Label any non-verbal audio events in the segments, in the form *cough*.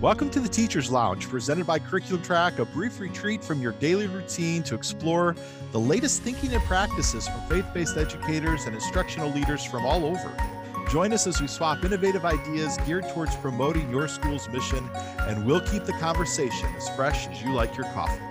Welcome to the Teacher's Lounge, presented by Curriculum Track, a brief retreat from your daily routine to explore the latest thinking and practices from faith based educators and instructional leaders from all over. Join us as we swap innovative ideas geared towards promoting your school's mission, and we'll keep the conversation as fresh as you like your coffee.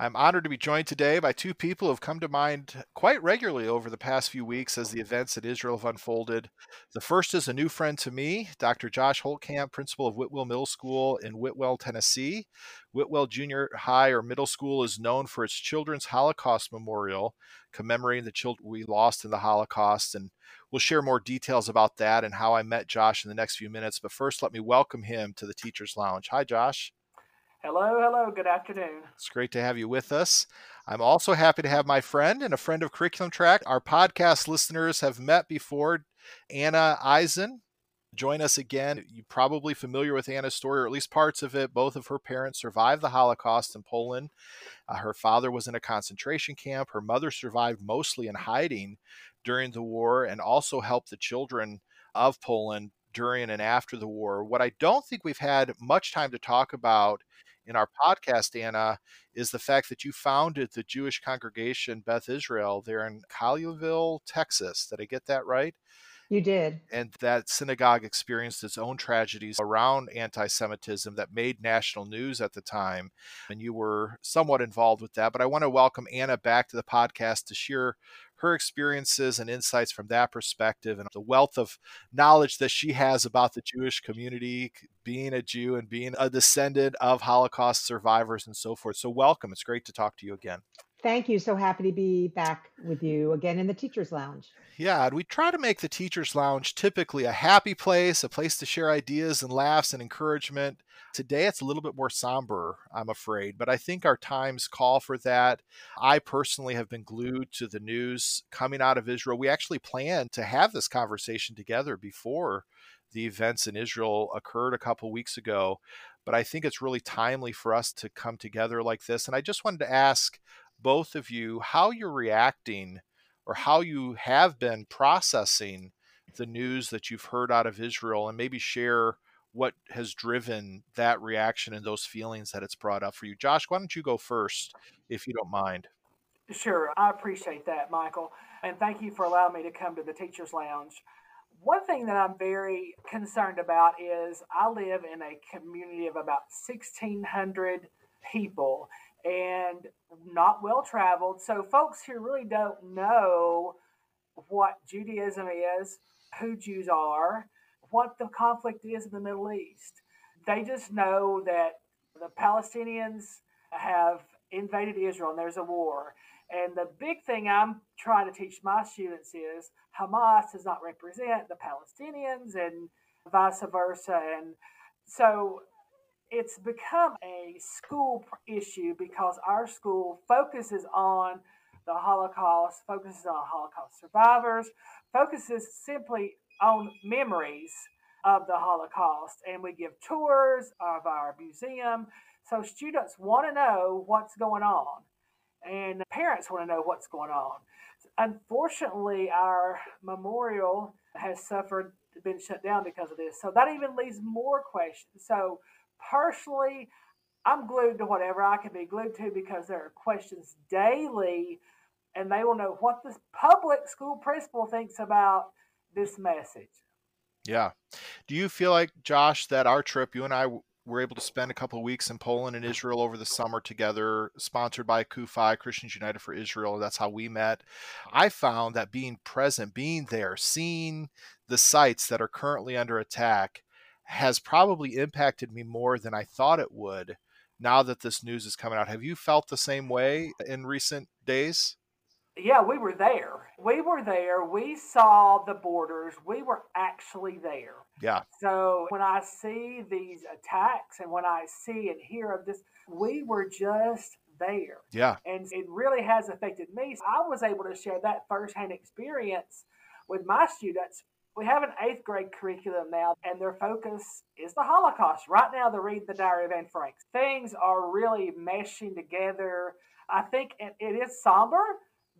I'm honored to be joined today by two people who have come to mind quite regularly over the past few weeks as the events at Israel have unfolded. The first is a new friend to me, Dr. Josh Holtcamp, principal of Whitwell Middle School in Whitwell, Tennessee. Whitwell Junior High or Middle School is known for its Children's Holocaust Memorial, commemorating the children we lost in the Holocaust. And we'll share more details about that and how I met Josh in the next few minutes. But first, let me welcome him to the Teacher's Lounge. Hi, Josh. Hello, hello, good afternoon. It's great to have you with us. I'm also happy to have my friend and a friend of Curriculum Track. Our podcast listeners have met before, Anna Eisen. Join us again. You're probably familiar with Anna's story, or at least parts of it. Both of her parents survived the Holocaust in Poland. Uh, her father was in a concentration camp. Her mother survived mostly in hiding during the war and also helped the children of Poland during and after the war. What I don't think we've had much time to talk about in our podcast, Anna, is the fact that you founded the Jewish congregation Beth Israel there in Colleyville, Texas. Did I get that right? You did. And that synagogue experienced its own tragedies around anti Semitism that made national news at the time. And you were somewhat involved with that. But I want to welcome Anna back to the podcast to share her experiences and insights from that perspective and the wealth of knowledge that she has about the Jewish community, being a Jew and being a descendant of Holocaust survivors and so forth. So, welcome. It's great to talk to you again. Thank you. So happy to be back with you again in the Teacher's Lounge. Yeah, we try to make the Teacher's Lounge typically a happy place, a place to share ideas and laughs and encouragement. Today it's a little bit more somber, I'm afraid, but I think our times call for that. I personally have been glued to the news coming out of Israel. We actually planned to have this conversation together before the events in Israel occurred a couple weeks ago, but I think it's really timely for us to come together like this. And I just wanted to ask both of you how you're reacting or how you have been processing the news that you've heard out of Israel and maybe share what has driven that reaction and those feelings that it's brought up for you. Josh, why don't you go first, if you don't mind? Sure, I appreciate that, Michael. And thank you for allowing me to come to the Teacher's Lounge. One thing that I'm very concerned about is I live in a community of about 1,600 people and not well traveled. So, folks who really don't know what Judaism is, who Jews are, what the conflict is in the Middle East. They just know that the Palestinians have invaded Israel and there's a war. And the big thing I'm trying to teach my students is Hamas does not represent the Palestinians and vice versa. And so it's become a school issue because our school focuses on the Holocaust, focuses on Holocaust survivors, focuses simply on memories of the Holocaust. And we give tours of our museum. So students want to know what's going on, and parents want to know what's going on. Unfortunately, our memorial has suffered, been shut down because of this. So that even leaves more questions. So personally, I'm glued to whatever I can be glued to because there are questions daily, and they will know what the public school principal thinks about this message. Yeah. Do you feel like, Josh, that our trip, you and I were able to spend a couple of weeks in Poland and Israel over the summer together, sponsored by CUFI, Christians United for Israel. That's how we met. I found that being present, being there, seeing the sites that are currently under attack has probably impacted me more than I thought it would now that this news is coming out. Have you felt the same way in recent days? Yeah, we were there. We were there. We saw the borders. We were actually there. Yeah. So when I see these attacks and when I see and hear of this, we were just there. Yeah. And it really has affected me. I was able to share that firsthand experience with my students. We have an eighth grade curriculum now, and their focus is the Holocaust. Right now, they're reading the Diary of Anne Frank. Things are really meshing together. I think it is somber,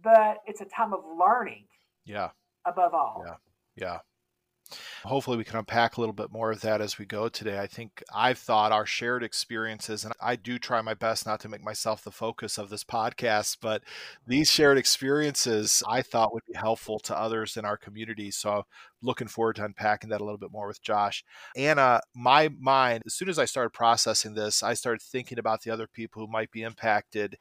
but it's a time of learning. Yeah. Above all. Yeah. Yeah. Hopefully, we can unpack a little bit more of that as we go today. I think I've thought our shared experiences, and I do try my best not to make myself the focus of this podcast, but these shared experiences I thought would be helpful to others in our community. So, looking forward to unpacking that a little bit more with Josh. Anna, my mind, as soon as I started processing this, I started thinking about the other people who might be impacted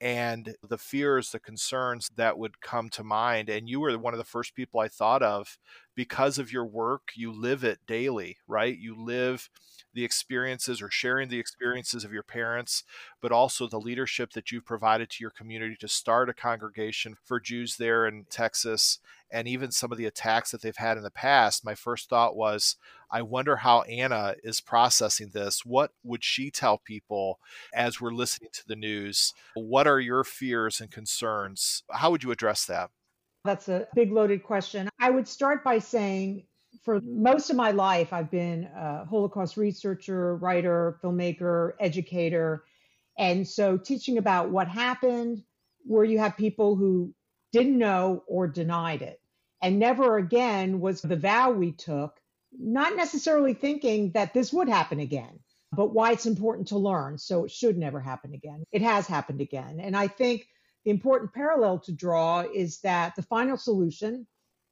and the fears, the concerns that would come to mind. And you were one of the first people I thought of because of your work. You live it daily, right? You live the experiences or sharing the experiences of your parents, but also the leadership that you've provided to your community to start a congregation for Jews there in Texas and even some of the attacks that they've had in the past. My first thought was, I wonder how Anna is processing this. What would she tell people as we're listening to the news? What are your fears and concerns? How would you address that? That's a big loaded question. I would start by saying for most of my life, I've been a Holocaust researcher, writer, filmmaker, educator. And so teaching about what happened, where you have people who didn't know or denied it. And never again was the vow we took, not necessarily thinking that this would happen again, but why it's important to learn. So it should never happen again. It has happened again. And I think the important parallel to draw is that the final solution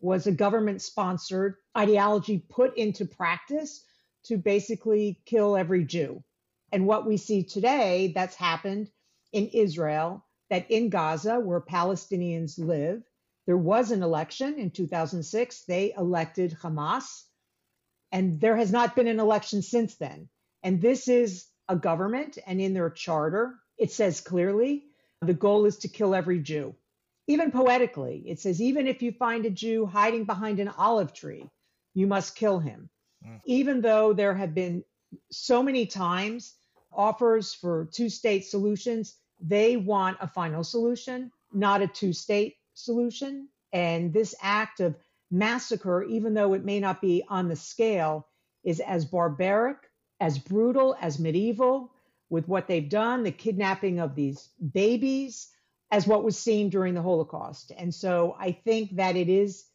was a government sponsored ideology put into practice to basically kill every Jew. And what we see today that's happened in Israel, that in Gaza, where Palestinians live, there was an election in 2006. They elected Hamas, and there has not been an election since then. And this is a government, and in their charter, it says clearly the goal is to kill every Jew even poetically, it says, even if you find a Jew hiding behind an olive tree, you must kill him. Mm. Even though there have been so many times offers for two state solutions, they want a final solution, not a two state solution. And this act of massacre, even though it may not be on the scale, is as barbaric, as brutal, as medieval with what they've done the kidnapping of these babies as what was seen during the Holocaust. And so I think that it is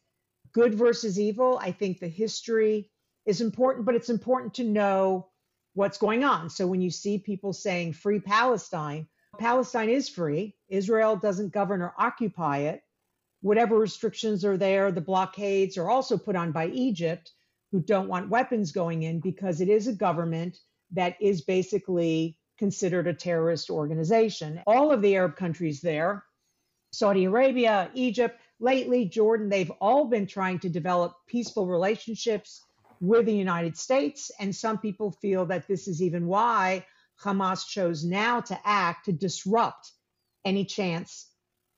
good versus evil. I think the history is important, but it's important to know what's going on. So when you see people saying free Palestine, Palestine is free. Israel doesn't govern or occupy it. Whatever restrictions are there, the blockades are also put on by Egypt, who don't want weapons going in because it is a government that is basically considered a terrorist organization. All of the Arab countries there, Saudi Arabia, Egypt, lately Jordan, they've all been trying to develop peaceful relationships with the United States. And some people feel that this is even why Hamas chose now to act to disrupt any chance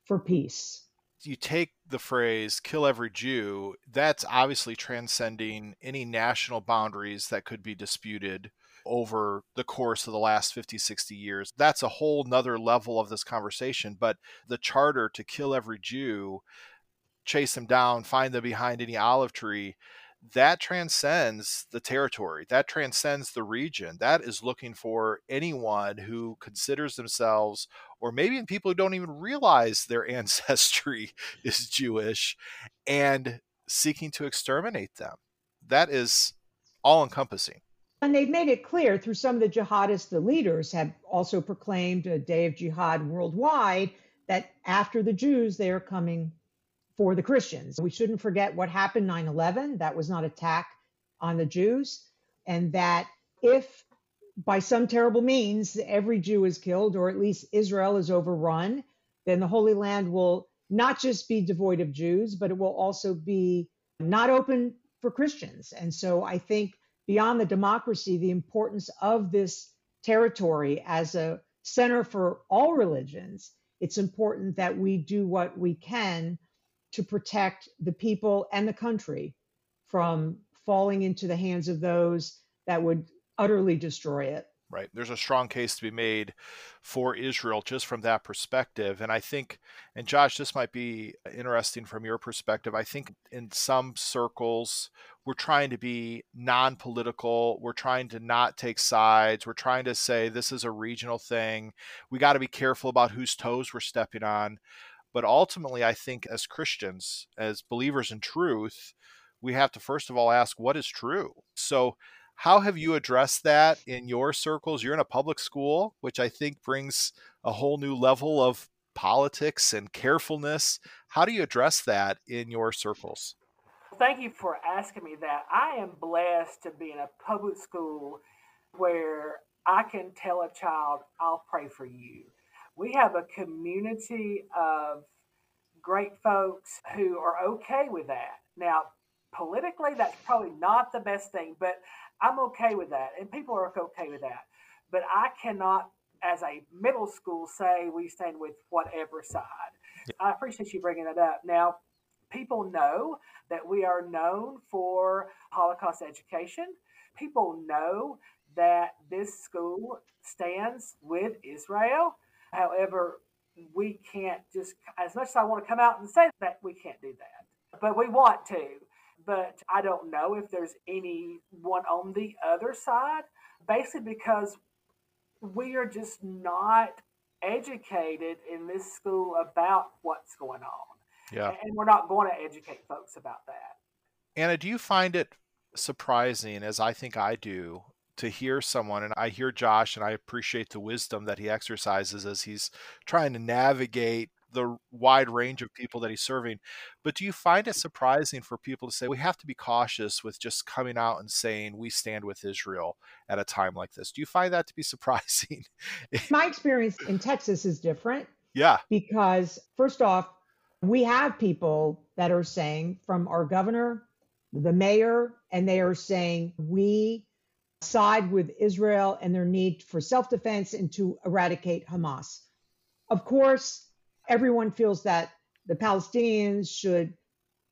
for peace. You take the phrase kill every Jew, that's obviously transcending any national boundaries that could be disputed over the course of the last 50, 60 years. That's a whole nother level of this conversation. But the charter to kill every Jew, chase them down, find them behind any olive tree, that transcends the territory. That transcends the region. That is looking for anyone who considers themselves, or maybe people who don't even realize their *laughs* ancestry is Jewish, and seeking to exterminate them. That is all encompassing. And they've made it clear through some of the jihadists, the leaders have also proclaimed a day of jihad worldwide that after the Jews, they are coming for the Christians. We shouldn't forget what happened 9 11. That was not attack on the Jews. And that if by some terrible means every Jew is killed, or at least Israel is overrun, then the Holy Land will not just be devoid of Jews, but it will also be not open for Christians. And so I think beyond the democracy, the importance of this territory as a center for all religions, it's important that we do what we can to protect the people and the country from falling into the hands of those that would utterly destroy it right? There's a strong case to be made for Israel just from that perspective. And I think, and Josh, this might be interesting from your perspective. I think in some circles, we're trying to be non political. We're trying to not take sides. We're trying to say this is a regional thing. We got to be careful about whose toes we're stepping on. But ultimately, I think as Christians, as believers in truth, we have to first of all ask what is true. So, how have you addressed that in your circles? You're in a public school, which I think brings a whole new level of politics and carefulness. How do you address that in your circles? Thank you for asking me that. I am blessed to be in a public school where I can tell a child, I'll pray for you. We have a community of great folks who are okay with that. Now, politically, that's probably not the best thing, but I'm okay with that. And people are okay with that. But I cannot, as a middle school, say we stand with whatever side. Yeah. I appreciate you bringing that up. Now, people know that we are known for Holocaust education. People know that this school stands with Israel. However, we can't just, as much as I want to come out and say that, we can't do that. But we want to. But I don't know if there's anyone on the other side, basically because we are just not educated in this school about what's going on. Yeah. And we're not going to educate folks about that. Anna, do you find it surprising, as I think I do, to hear someone, and I hear Josh, and I appreciate the wisdom that he exercises as he's trying to navigate the wide range of people that he's serving. But do you find it surprising for people to say we have to be cautious with just coming out and saying we stand with Israel at a time like this? Do you find that to be *laughs* surprising? My experience in Texas is different. Yeah. Because, first off, we have people that are saying from our governor, the mayor, and they are saying we side with Israel and their need for self defense and to eradicate Hamas. Of course, everyone feels that the Palestinians should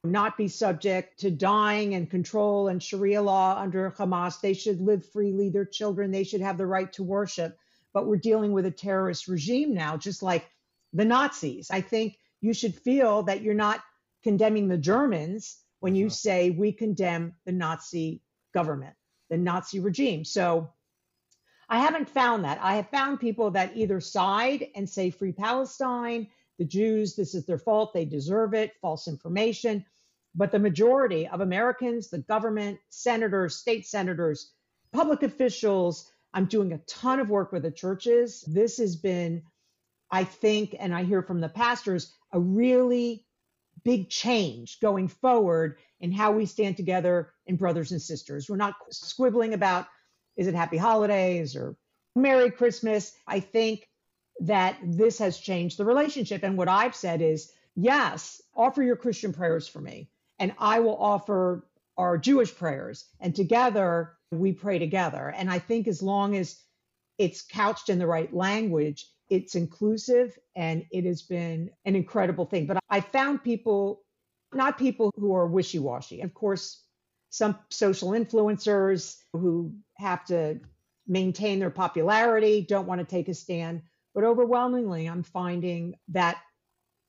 not be subject to dying and control and Sharia law under Hamas. They should live freely, their children, they should have the right to worship. But we're dealing with a terrorist regime now, just like the Nazis. I think you should feel that you're not condemning the Germans when you uh-huh. say we condemn the Nazi government, the Nazi regime. So I haven't found that. I have found people that either side and say free Palestine, the Jews, this is their fault, they deserve it, false information. But the majority of Americans, the government, senators, state senators, public officials, I'm doing a ton of work with the churches. This has been, I think, and I hear from the pastors, a really big change going forward in how we stand together in brothers and sisters. We're not squibbling about is it happy holidays or Merry Christmas. I think that this has changed the relationship. And what I've said is yes, offer your Christian prayers for me, and I will offer our Jewish prayers. And together we pray together. And I think as long as it's couched in the right language, it's inclusive and it has been an incredible thing. But I found people, not people who are wishy washy. Of course, some social influencers who have to maintain their popularity don't want to take a stand. But overwhelmingly, I'm finding that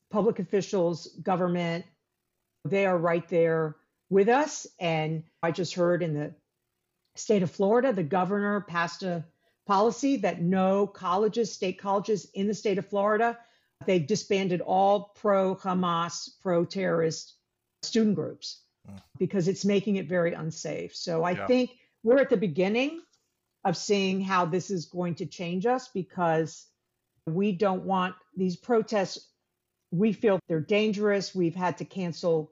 public officials, government, they are right there with us. And I just heard in the state of Florida, the governor passed a policy that no colleges, state colleges in the state of Florida, they've disbanded all pro Hamas, pro terrorist student groups mm. because it's making it very unsafe. So I yeah. think we're at the beginning of seeing how this is going to change us because we don't want these protests. We feel they're dangerous. We've had to cancel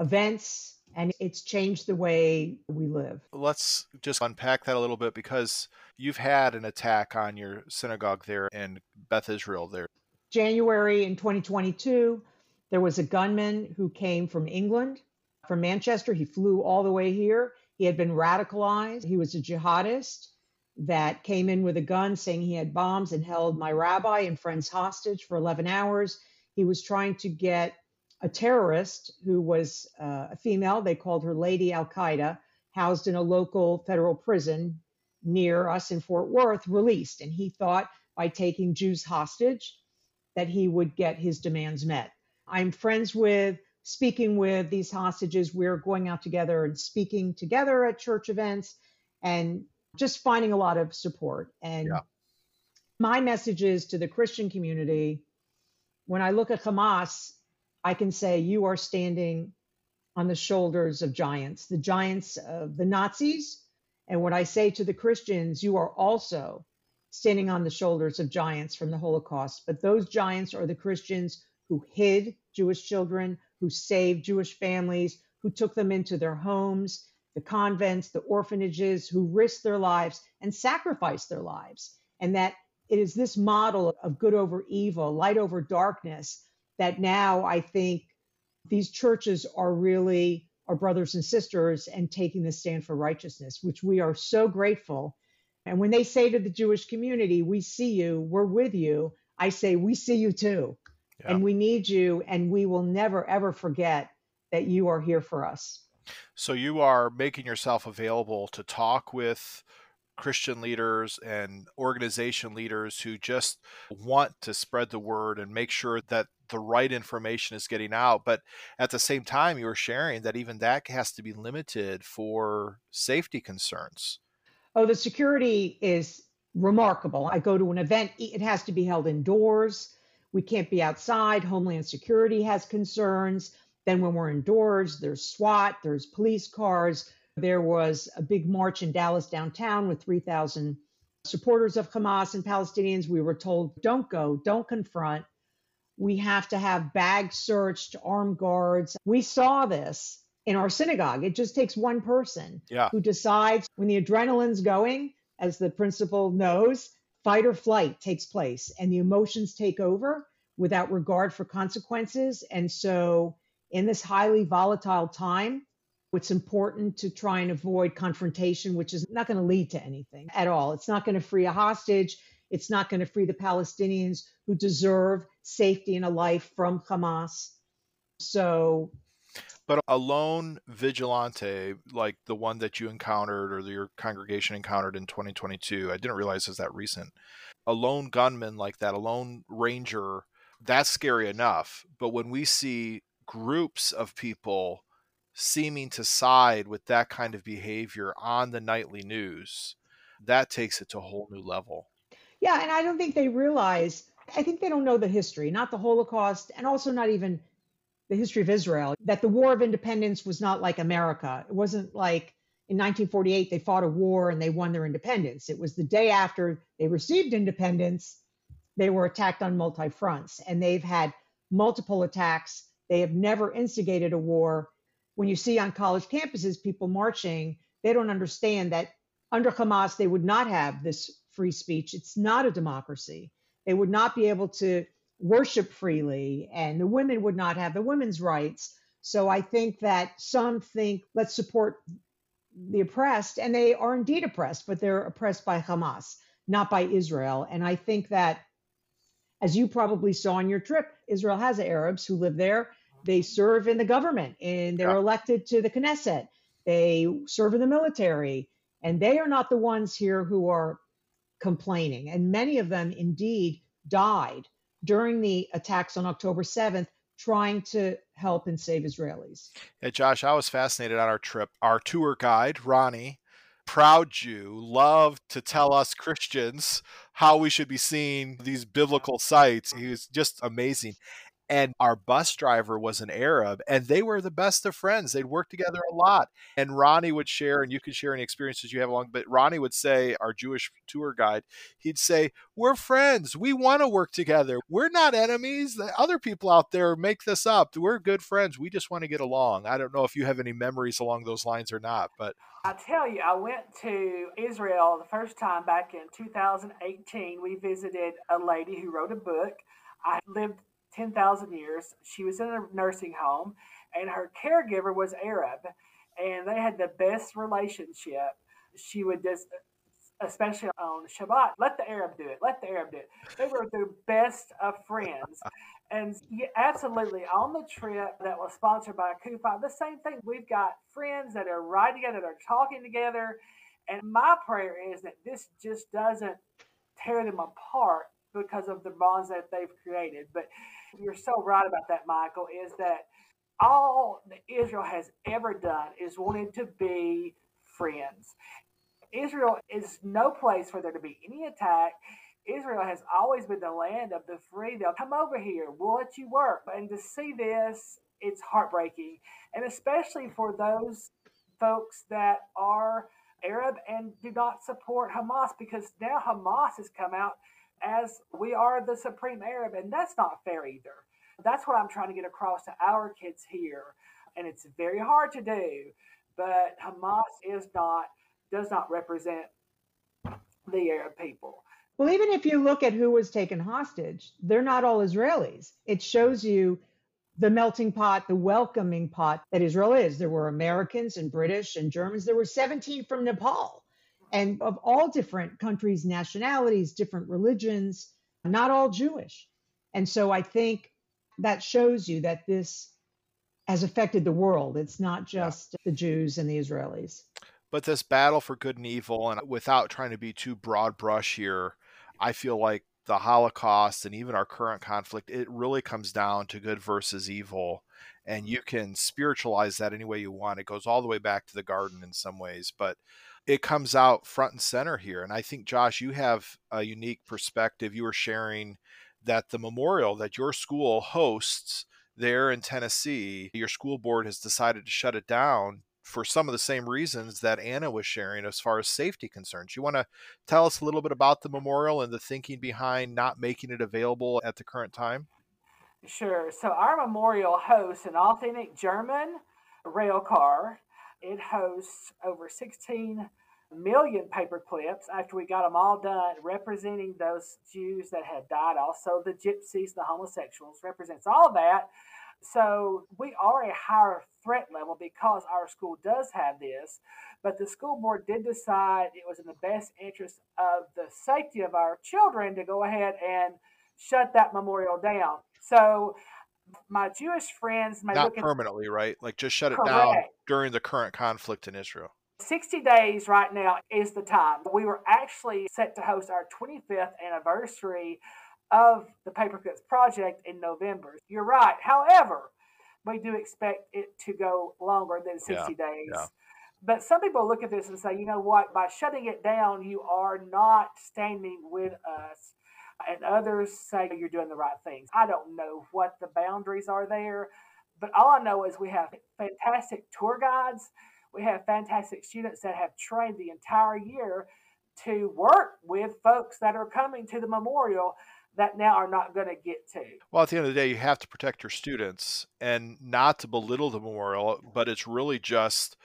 events and it's changed the way we live. Let's just unpack that a little bit because you've had an attack on your synagogue there in Beth Israel there. January in 2022, there was a gunman who came from England, from Manchester. He flew all the way here. He had been radicalized. He was a jihadist that came in with a gun saying he had bombs and held my rabbi and friends hostage for 11 hours. He was trying to get a terrorist who was uh, a female, they called her Lady Al Qaeda, housed in a local federal prison near us in Fort Worth, released. And he thought by taking Jews hostage that he would get his demands met. I'm friends with, speaking with these hostages. We're going out together and speaking together at church events and just finding a lot of support. And yeah. my message is to the Christian community when I look at Hamas, I can say you are standing on the shoulders of giants, the giants of the Nazis. And what I say to the Christians, you are also standing on the shoulders of giants from the Holocaust. But those giants are the Christians who hid Jewish children, who saved Jewish families, who took them into their homes, the convents, the orphanages, who risked their lives and sacrificed their lives. And that it is this model of good over evil, light over darkness, that now I think these churches are really our brothers and sisters and taking the stand for righteousness, which we are so grateful. And when they say to the Jewish community, We see you, we're with you, I say, We see you too. Yeah. And we need you, and we will never, ever forget that you are here for us. So you are making yourself available to talk with Christian leaders and organization leaders who just want to spread the word and make sure that the right information is getting out. But at the same time, you're sharing that even that has to be limited for safety concerns. Oh, the security is remarkable. I go to an event, it has to be held indoors. We can't be outside. Homeland Security has concerns. Then, when we're indoors, there's SWAT, there's police cars. There was a big march in Dallas downtown with 3,000 supporters of Hamas and Palestinians. We were told, don't go, don't confront. We have to have bags searched, armed guards. We saw this in our synagogue. It just takes one person yeah. who decides when the adrenaline's going, as the principal knows, fight or flight takes place and the emotions take over without regard for consequences. And so, in this highly volatile time, it's important to try and avoid confrontation, which is not going to lead to anything at all. It's not going to free a hostage. It's not going to free the Palestinians who deserve safety and a life from Hamas. So, but a lone vigilante like the one that you encountered or your congregation encountered in 2022, I didn't realize it was that recent. A lone gunman like that, a lone ranger, that's scary enough. But when we see groups of people seeming to side with that kind of behavior on the nightly news, that takes it to a whole new level. Yeah, and I don't think they realize, I think they don't know the history, not the Holocaust, and also not even the history of Israel, that the War of Independence was not like America. It wasn't like in 1948 they fought a war and they won their independence. It was the day after they received independence, they were attacked on multi fronts, and they've had multiple attacks. They have never instigated a war when you see on college campuses people marching, they don't understand that under Hamas, they would not have this free speech. It's not a democracy. They would not be able to worship freely, and the women would not have the women's rights. So I think that some think let's support the oppressed, and they are indeed oppressed, but they're oppressed by Hamas, not by Israel. And I think that, as you probably saw on your trip, Israel has Arabs who live there they serve in the government and they're yeah. elected to the Knesset. They serve in the military, and they are not the ones here who are complaining. And many of them indeed died during the attacks on October 7th trying to help and save Israelis. Yeah, Josh, I was fascinated on our trip. Our tour guide, Ronnie, proud Jew, loved to tell us Christians how we should be seeing these biblical sites. He was just amazing and our bus driver was an Arab, and they were the best of friends. They'd work together a lot. And Ronnie would share, and you could share any experiences you have along. But Ronnie would say, our Jewish tour guide, he'd say, "We're friends. We want to work together. We're not enemies. The other people out there make this up. We're good friends. We just want to get along." I don't know if you have any memories along those lines or not, but I tell you, I went to Israel the first time back in 2018. We visited a lady who wrote a book. I lived 10,000 years. She was in a nursing home, and her caregiver was Arab, and they had the best relationship. She would just, especially on Shabbat, let the Arab do it. Let the Arab do it. They were the best of friends. And absolutely, on the trip that was sponsored by CUFI, the same thing. We've got friends that are riding together, that are talking together. And my prayer is that this just doesn't tear them apart because of the bonds that they've created. But you're so right about that, Michael, is that all that Israel has ever done is wanted to be friends. Israel is no place for there to be any attack. Israel has always been the land of the free. They'll come over here. We'll let you work. And to see this it's heartbreaking. And especially for those folks that are Arab and do not support Hamas because now Hamas has come out as we are the supreme Arab, and that's not fair either. That's what I'm trying to get across to our kids here. And it's very hard to do, but Hamas is not, does not represent the Arab people. Well, even if you look at who was taken hostage, they're not all Israelis. It shows you the melting pot, the welcoming pot that Israel is. There were Americans and British and Germans. There were 17 from Nepal and of all different countries, nationalities, different religions, not all Jewish. And so I think that shows you that this has affected the world. It's not just yeah. the Jews and the Israelis. But this battle for good and evil, and without trying to be too broad brush here, I feel like the Holocaust and even our current conflict, it really comes down to good versus evil. And you can spiritualize that any way you want. It goes all the way back to the garden in some ways, but it comes out front and center here. And I think, Josh, you have a unique perspective. You were sharing that the memorial that your school hosts there in Tennessee, your school board has decided to shut it down for some of the same reasons that Anna was sharing as far as safety concerns. You want to tell us a little bit about the memorial and the thinking behind not making it available at the current time? Sure. So, our memorial hosts an authentic German rail car. It hosts over 16 million paper clips after we got them all done representing those Jews that had died, also the gypsies, the homosexuals, represents all that so we are a higher threat level because our school does have this. But the school board did decide it was in the best interest of the safety of our children to go ahead and shut that memorial down. So my Jewish friends may not permanently, at, right? Like just shut it correct. down during the current conflict in Israel. 60 days right now is the time. We were actually set to host our 25th anniversary of the Paperclips project in November. You're right. However, we do expect it to go longer than 60 yeah, days. Yeah. But some people look at this and say, you know what, by shutting it down, you are not standing with us. And others say you're doing the right things. I don't know what the boundaries are there, but all I know is we have fantastic tour guides. We have fantastic students that have trained the entire year to work with folks that are coming to the memorial that now are not going to get to. Well, at the end of the day, you have to protect your students and not to belittle the memorial, but it's really just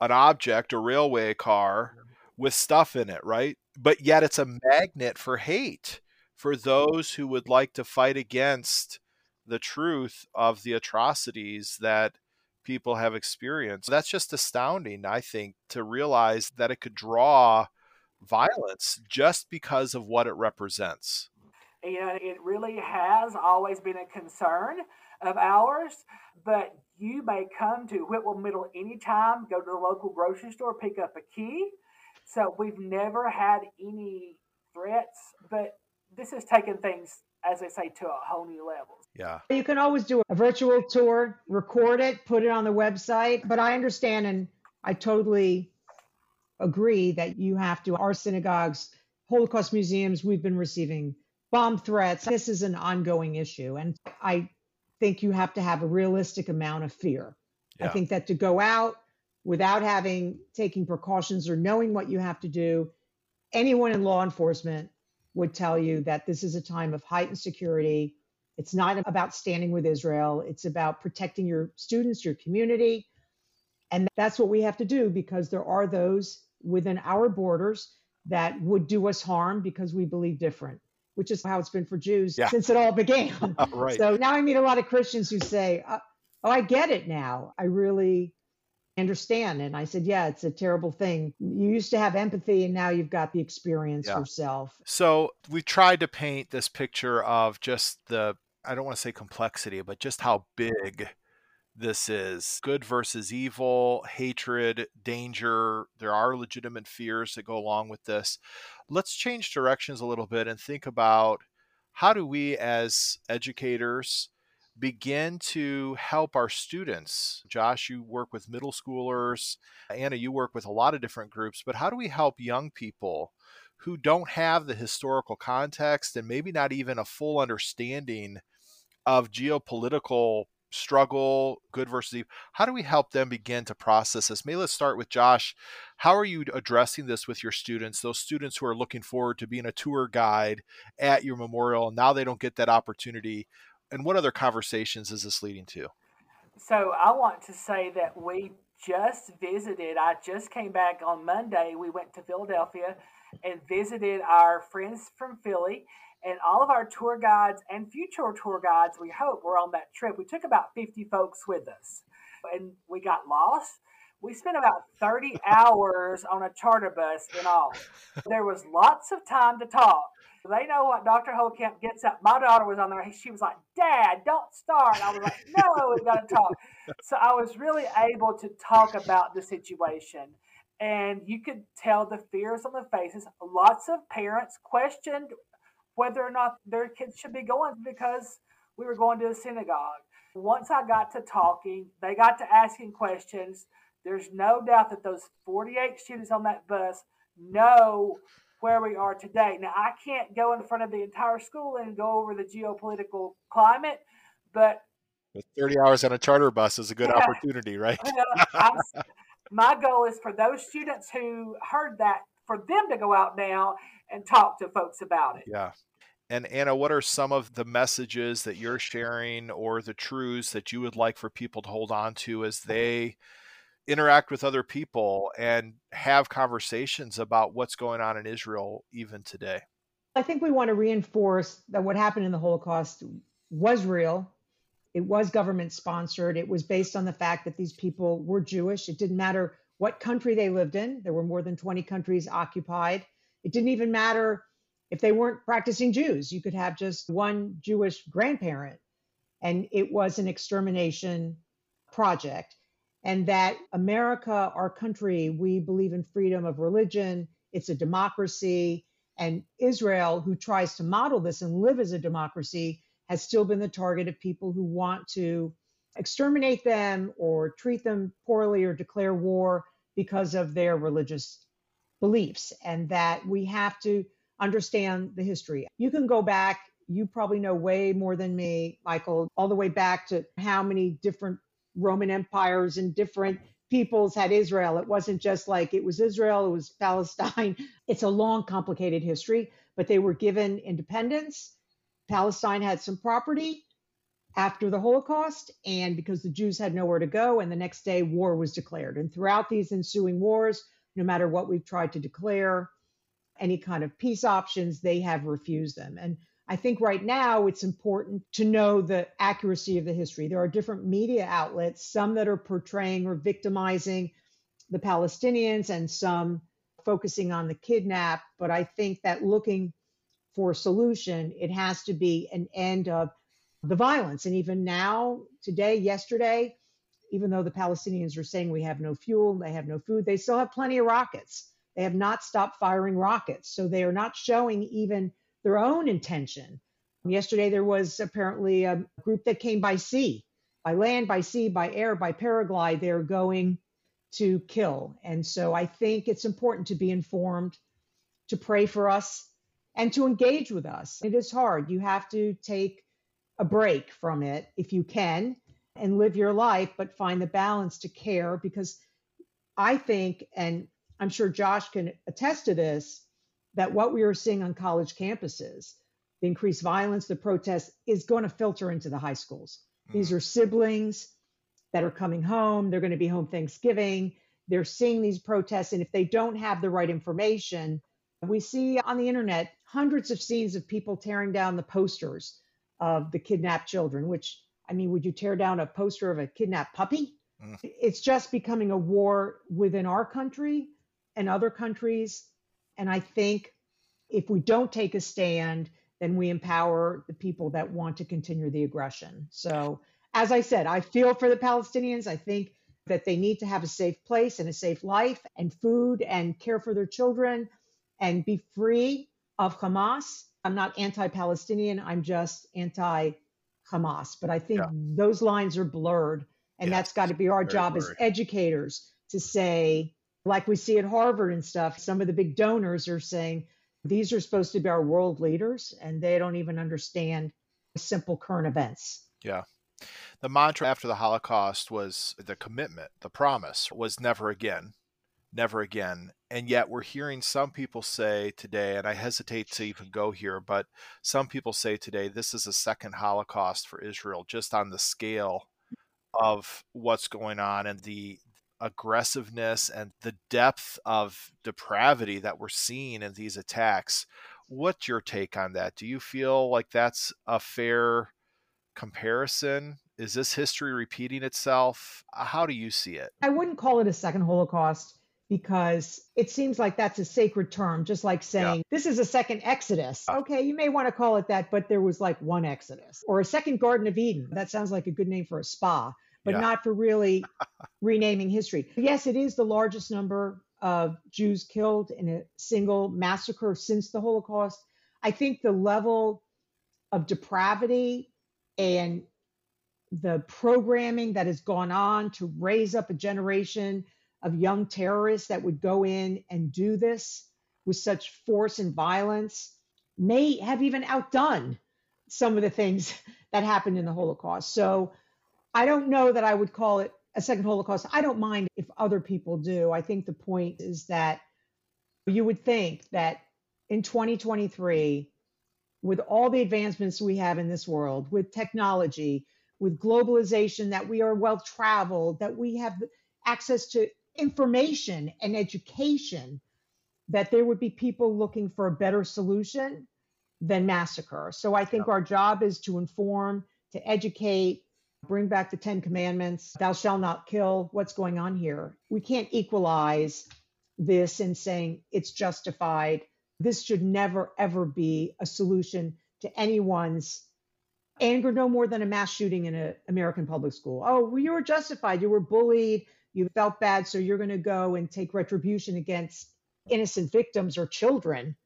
an object, a railway car with stuff in it, right? But yet it's a magnet for hate for those who would like to fight against the truth of the atrocities that people have experienced. That's just astounding, I think, to realize that it could draw violence just because of what it represents. You know, it really has always been a concern of ours, but you may come to Whitwell Middle anytime, go to the local grocery store, pick up a key. So we've never had any threats, but this has taken things, as I say, to a whole new level. Yeah. You can always do a virtual tour, record it, put it on the website. But I understand and I totally agree that you have to, our synagogues, Holocaust museums, we've been receiving bomb threats. This is an ongoing issue. And I think you have to have a realistic amount of fear. Yeah. I think that to go out without having taking precautions or knowing what you have to do, anyone in law enforcement would tell you that this is a time of heightened security. It's not about standing with Israel, it's about protecting your students, your community. And that's what we have to do because there are those within our borders that would do us harm because we believe different which is how it's been for Jews yeah. since it all began. *laughs* right. So now I meet a lot of Christians who say, uh, "Oh, I get it now. I really understand." And I said, "Yeah, it's a terrible thing. You used to have empathy, and now you've got the experience yeah. yourself." So we tried to paint this picture of just the I don't want to say complexity, but just how big this is good versus evil, hatred, danger. There are legitimate fears that go along with this. Let's change directions a little bit and think about how do we as educators begin to help our students? Josh, you work with middle schoolers. Anna, you work with a lot of different groups, but how do we help young people who don't have the historical context and maybe not even a full understanding of geopolitical struggle, good versus evil. How do we help them begin to process this? Maybe let's start with Josh. How are you addressing this with your students, those students who are looking forward to being a tour guide at your memorial, now they don't get that opportunity? And what other conversations is this leading to? So I want to say that we just visited, I just came back on Monday. We went to Philadelphia and visited our friends from Philly and all of our tour guides and future tour guides, we hope, were on that trip. We took about 50 folks with us and we got lost. We spent about 30 *laughs* hours on a charter bus in all. There was lots of time to talk. They know what Dr. Holtcamp gets up. My daughter was on there. She was like, Dad, don't start. I was like, No, we got to *laughs* talk. So I was really able to talk about the situation. And you could tell the fears on the faces. Lots of parents questioned whether or not their kids should be going because we were going to a synagogue. Once I got to talking, they got to asking questions. There's no doubt that those 48 students on that bus know where we are today. Now, I can't go in front of the entire school and go over the geopolitical climate, but 30 hours on a charter bus is a good yeah, opportunity, right? *laughs* my goal is for those students who heard that, for them to go out now and talk to folks about it. Yeah. And Anna, what are some of the messages that you're sharing or the truths that you would like for people to hold on to as they interact with other people and have conversations about what's going on in Israel even today? I think we want to reinforce that what happened in the Holocaust was real. It was government sponsored. It was based on the fact that these people were Jewish. It didn't matter what country they lived in, there were more than 20 countries occupied. It didn't even matter if they weren't practicing Jews. You could have just one Jewish grandparent. And it was an extermination project. And that America, our country, we believe in freedom of religion, it's a democracy. And Israel, who tries to model this and live as a democracy, has still been the target of people who want to exterminate them or treat them poorly or declare war because of their religious beliefs and that we have to understand the history. You can go back, you probably know way more than me, Michael, all the way back to how many different Roman empires and different peoples had Israel. It wasn't just like it was Israel, it was *laughs* Palestine. It's a long, complicated history, but they were given independence. Palestine had some property after the Holocaust, and because the Jews had nowhere to go, and the next day war was declared. And throughout these ensuing wars, no matter what we've tried to declare, any kind of peace options, they have refused them. And I think right now it's important to know the accuracy of the history. There are different media outlets, some that are portraying or victimizing the Palestinians and some focusing on the kidnap. But I think that looking for a solution, it has to be an end of the violence. And even now, today, yesterday, even though the Palestinians are saying we have no fuel, they have no food, they still have plenty of rockets. They have not stopped firing rockets. So they are not showing even their own intention. Yesterday, there was apparently a group that came by sea, by land, by sea, by air, by paraglide. They're going to kill. And so I think it's important to be informed, to pray for us, and to engage with us. It is hard. You have to take a break from it if you can and live your life, but find the balance to care because I think, and I'm sure Josh can attest to this, that what we are seeing on college campuses, the increased violence, the protests, is going to filter into the high schools. Mm-hmm. These are siblings that are coming home. They're going to be home Thanksgiving. They're seeing these protests. And if they don't have the right information, we see on the internet hundreds of scenes of people tearing down the posters of the kidnapped children, which I mean, would you tear down a poster of a kidnapped puppy? Mm. It's just becoming a war within our country and other countries. And I think if we don't take a stand, then we empower the people that want to continue the aggression. So, as I said, I feel for the Palestinians. I think that they need to have a safe place and a safe life and food and care for their children and be free of Hamas. I'm not anti Palestinian, I'm just anti Hamas. But I think yeah. those lines are blurred. And yes, that's got to be our job as educators to say, like we see at Harvard and stuff, some of the big donors are saying these are supposed to be our world leaders and they don't even understand simple current events. Yeah. The mantra after the Holocaust was the commitment, the promise was never again, never again. And yet we're hearing some people say today, and I hesitate to even go here, but some people say today this is a second Holocaust for Israel, just on the scale of what's going on and the aggressiveness and the depth of depravity that we're seeing in these attacks. What's your take on that? Do you feel like that's a fair comparison? Is this history repeating itself? How do you see it? I wouldn't call it a second Holocaust because it seems like that's a sacred term, just like saying yeah. this is a second Exodus. Okay, you may want to call it that, but there was like one Exodus or a second Garden of Eden. That sounds like a good name for a spa, but yeah. not for really renaming history. Yes, it is the largest number of Jews killed in a single massacre since the Holocaust. I think the level of depravity and the programming that has gone on to raise up a generation of young terrorists that would go in and do this with such force and violence may have even outdone some of the things *laughs* that happened in the Holocaust. So I don't know that I would call it a second Holocaust. I don't mind if other people do. I think the point is that you would think that in 2023, with all the advancements we have in this world, with technology, with globalization, that we are well traveled, that we have access to information and education that there would be people looking for a better solution than massacre. So I think our job is to inform, to educate, bring back the 10 commandments, thou shalt not kill, what's going on here. We can't equalize this in saying it's justified. This should never ever be a solution to anyone's anger no more than a mass shooting in an American public school. Oh, well, you were justified. You were bullied you felt bad, so you're going to go and take retribution against innocent victims or children.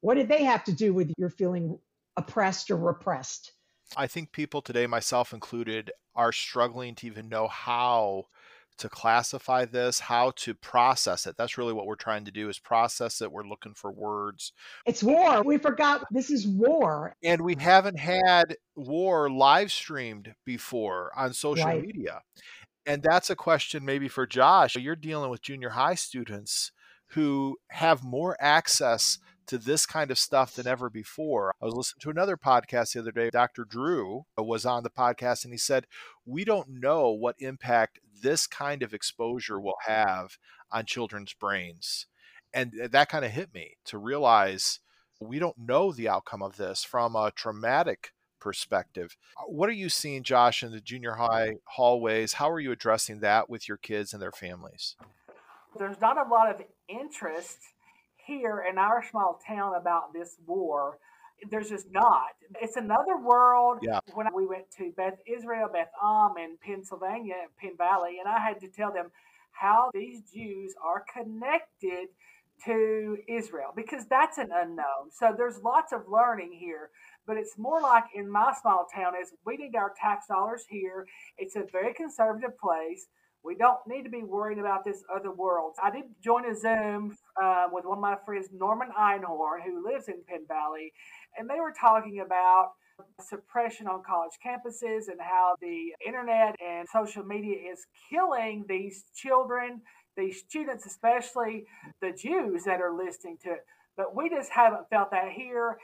What did they have to do with your feeling oppressed or repressed? I think people today, myself included, are struggling to even know how to classify this, how to process it. That's really what we're trying to do is process it. We're looking for words. It's war. We forgot this is war. And we haven't had war live streamed before on social right. media. And that's a question maybe for Josh. You're dealing with junior high students who have more access to this kind of stuff than ever before. I was listening to another podcast the other day. Dr. Drew was on the podcast and he said, We don't know what impact this kind of exposure will have on children's brains. And that kind of hit me to realize we don't know the outcome of this from a traumatic perspective. Uh, what are you seeing, Josh, in the junior high hallways? How are you addressing that with your kids and their families? There's not a lot of interest here in our small town about this war. There's just not. It's another world. Yeah. When we went to Beth Israel, Beth Am in Pennsylvania, Penn Valley, and I had to tell them how these Jews are connected to Israel because that's an unknown. So there's lots of learning here but it's more like in my small town is we need our tax dollars here. It's a very conservative place. We don't need to be worried about this other world. I did join a Zoom uh, with one of my friends, Norman Einhorn, who lives in Penn Valley, and they were talking about suppression on college campuses and how the internet and social media is killing these children, these students, especially the Jews that are listening to it. But we just haven't felt that here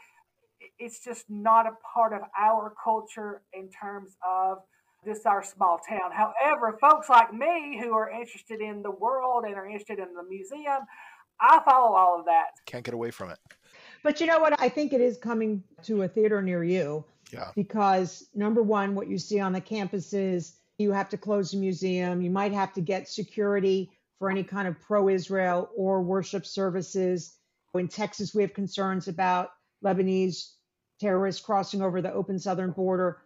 it's just not a part of our culture in terms of just our small town. However, folks like me who are interested in the world and are interested in the museum, I follow all of that. Can't get away from it. But you know what? I think it is coming to a theater near you. Yeah. Because number one, what you see on the campuses, you have to close the museum. You might have to get security for any kind of pro Israel or worship services. In Texas, we have concerns about Lebanese terrorists crossing over the open southern border,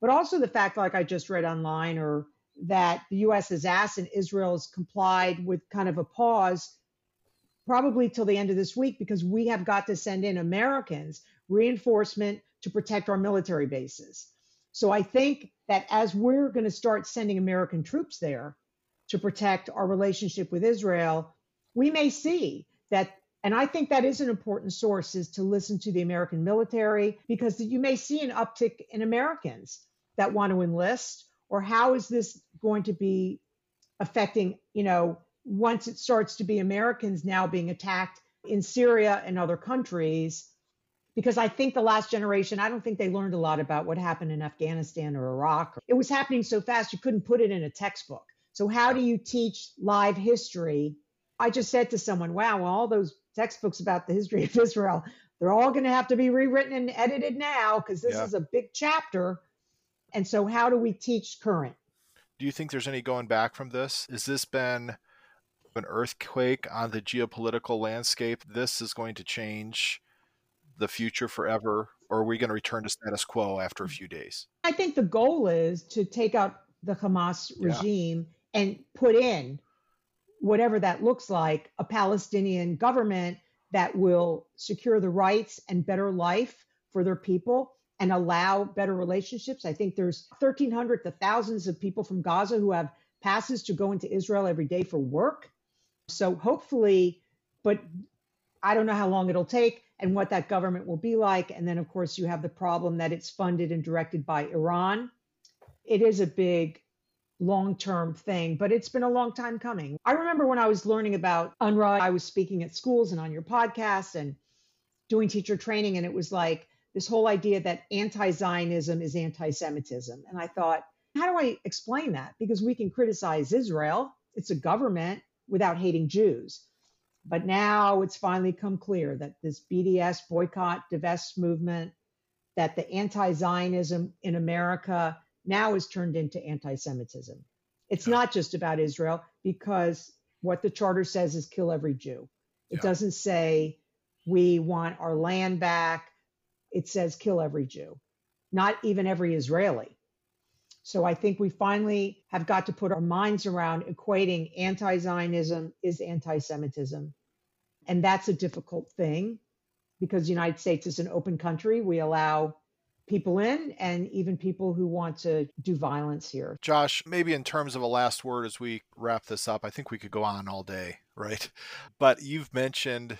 but also the fact, like I just read online, or that the U.S. has asked and Israel has complied with kind of a pause, probably till the end of this week, because we have got to send in Americans reinforcement to protect our military bases. So I think that as we're going to start sending American troops there to protect our relationship with Israel, we may see that and I think that is an important source is to listen to the American military because you may see an uptick in Americans that want to enlist? Or how is this going to be affecting, you know, once it starts to be Americans now being attacked in Syria and other countries? Because I think the last generation, I don't think they learned a lot about what happened in Afghanistan or Iraq. It was happening so fast, you couldn't put it in a textbook. So, how do you teach live history? I just said to someone, wow, well, all those textbooks about the history of Israel, they're all going to have to be rewritten and edited now because this yeah. is a big chapter. And so, how do we teach current? Do you think there's any going back from this? Has this been an earthquake on the geopolitical landscape? This is going to change the future forever, or are we going to return to status quo after a few days? I think the goal is to take out the Hamas regime yeah. and put in whatever that looks like a Palestinian government that will secure the rights and better life for their people and allow better relationships. I think there's 1,300 to thousands of people from Gaza who have passes to go into Israel every day for work. So hopefully, but I don't know how long it'll take and what that government will be like. And then, of course, you have the problem that it's funded and directed by Iran. It is a big long term thing, but it's been a long time coming. I remember when I was learning about UNRWA, I was speaking at schools and on your podcast and doing teacher training, and it was like this whole idea that anti Zionism is anti Semitism. And I thought, how do I explain that? Because we can criticize Israel, it's a government without hating Jews. But now it's finally come clear that this BDS boycott, divest movement, that the anti Zionism in America now is turned into anti Semitism. It's yeah. not just about Israel because what the charter says is kill every Jew. It yeah. doesn't say we want our land back. It says kill every Jew, not even every Israeli. So I think we finally have got to put our minds around equating anti Zionism is anti Semitism. And that's a difficult thing because the United States is an open country. We allow people in and even people who want to do violence here. Josh, maybe in terms of a last word as we wrap this up, I think we could go on all day, right? But you've mentioned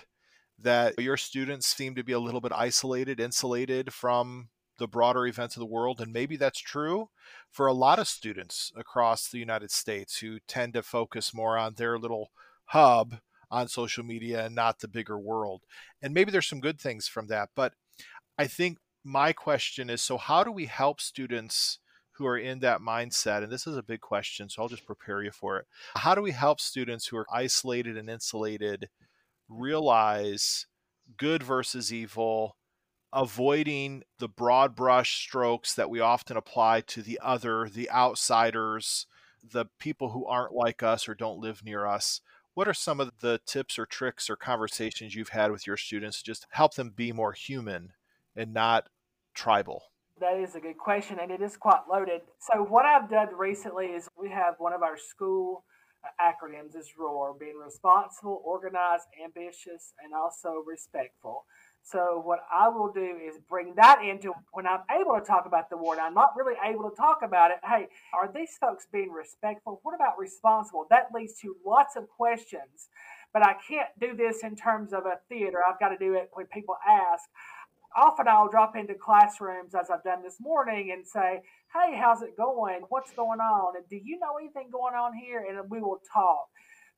that your students seem to be a little bit isolated, insulated from the broader events of the world. And maybe that's true for a lot of students across the United States who tend to focus more on their little hub on social media and not the bigger world. And maybe there's some good things from that. But I think my question is so how do we help students who are in that mindset and this is a big question so i'll just prepare you for it how do we help students who are isolated and insulated realize good versus evil avoiding the broad brush strokes that we often apply to the other the outsiders the people who aren't like us or don't live near us what are some of the tips or tricks or conversations you've had with your students to just help them be more human and not tribal? That is a good question, and it is quite loaded. So, what I've done recently is we have one of our school Uh, acronyms is ROAR, being responsible, organized, ambitious, and also respectful. So, what I will do is bring that into when I'm able to talk about the war. And I'm not really able to talk about it. Hey, are these folks being respectful? What about responsible? That leads to lots of questions. But I can't do this in terms of a theater. I've got to do it when people ask often I'll drop into classrooms as I've done this morning and say, Hey, how's it going? What's going on? And do you know anything going on here? And we will talk.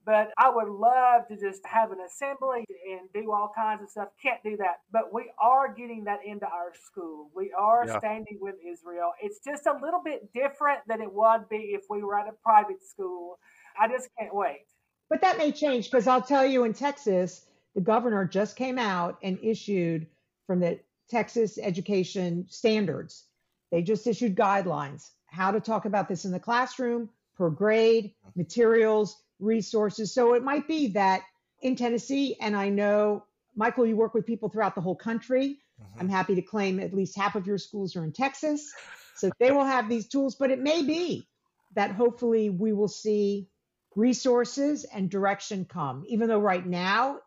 But I would love to just have an assembly and do all kinds of stuff. Can't do that. But we are getting that into our school. We are yeah. standing with Israel. It's just a little bit different than it would be if we were at a private school. I just can't wait. But that may change because I'll tell you in Texas, the governor just came out and issued from the Texas education standards. They just issued guidelines how to talk about this in the classroom, per grade, materials, resources. So it might be that in Tennessee, and I know, Michael, you work with people throughout the whole country. Mm-hmm. I'm happy to claim at least half of your schools are in Texas. So they will have these tools, but it may be that hopefully we will see resources and direction come, even though right now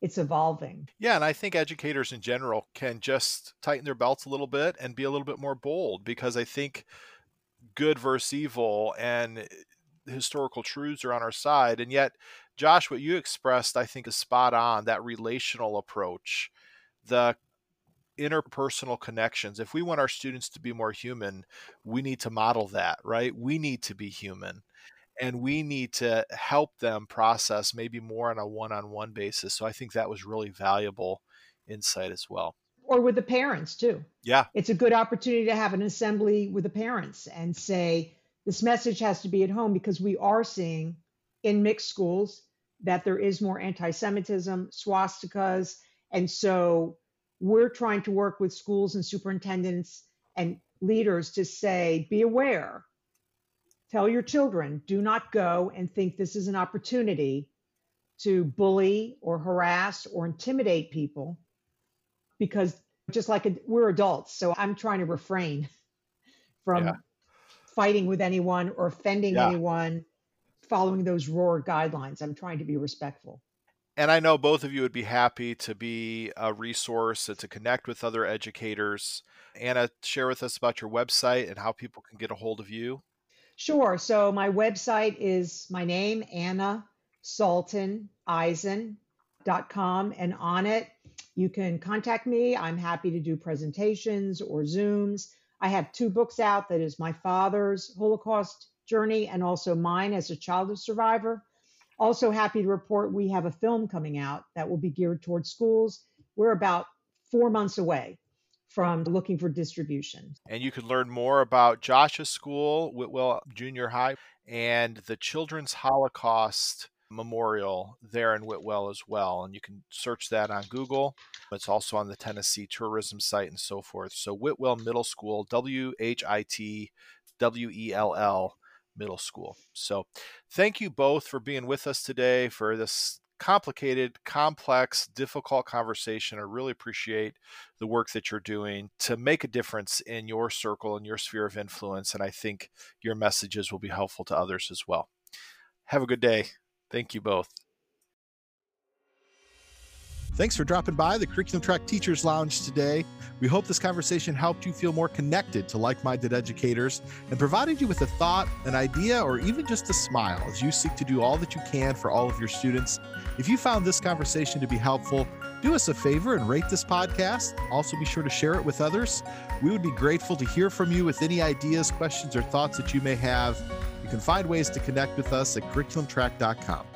it's evolving. Yeah, and I think educators in general can just tighten their belts a little bit and be a little bit more bold because I think good versus evil and historical truths are on our side. And yet, Josh, what you expressed, I think, is spot on that relational approach. The interpersonal connections. If we want our students to be more human, we need to model that, right? We need to be human and we need to help them process maybe more on a one-on-one basis. So I think that was really valuable insight as well. Or with the parents too. Yeah. It's a good opportunity to have an assembly with the parents and say this message has to be at home because we are seeing in mixed schools that there is more anti-Semitism, swastikas, and so we're trying to work with schools and superintendents and leaders to say, be aware. Tell your children, do not go and think this is an opportunity to bully or harass or intimidate people because just like a, we're adults. So I'm trying to refrain *laughs* from yeah. fighting with anyone or offending yeah. anyone following those ROAR guidelines. I'm trying to be respectful. And I know both of you would be happy to be a resource and to connect with other educators. Anna, share with us about your website and how people can get a hold of you. Sure. So my website is my name, Anna Salton Eisen.com. And on it, you can contact me. I'm happy to do presentations or Zooms. I have two books out that is my father's Holocaust journey and also mine as a child of survivor. Also, happy to report we have a film coming out that will be geared towards schools. We're about four months away from looking for distribution. And you can learn more about Josh's school, Whitwell Junior High, and the Children's Holocaust Memorial there in Whitwell as well. And you can search that on Google. It's also on the Tennessee tourism site and so forth. So, Whitwell Middle School, W H I T W E L L Middle School. So, thank you both for being with us today for this complicated, complex, difficult conversation. I really appreciate the work that you're doing to make a difference in your circle and your sphere of influence. And I think your messages will be helpful to others as well. Have a good day. Thank you both. Thanks for dropping by the Curriculum Track Teachers Lounge today. We hope this conversation helped you feel more connected to like minded educators and provided you with a thought, an idea, or even just a smile as you seek to do all that you can for all of your students. If you found this conversation to be helpful, do us a favor and rate this podcast. Also, be sure to share it with others. We would be grateful to hear from you with any ideas, questions, or thoughts that you may have. You can find ways to connect with us at curriculumtrack.com.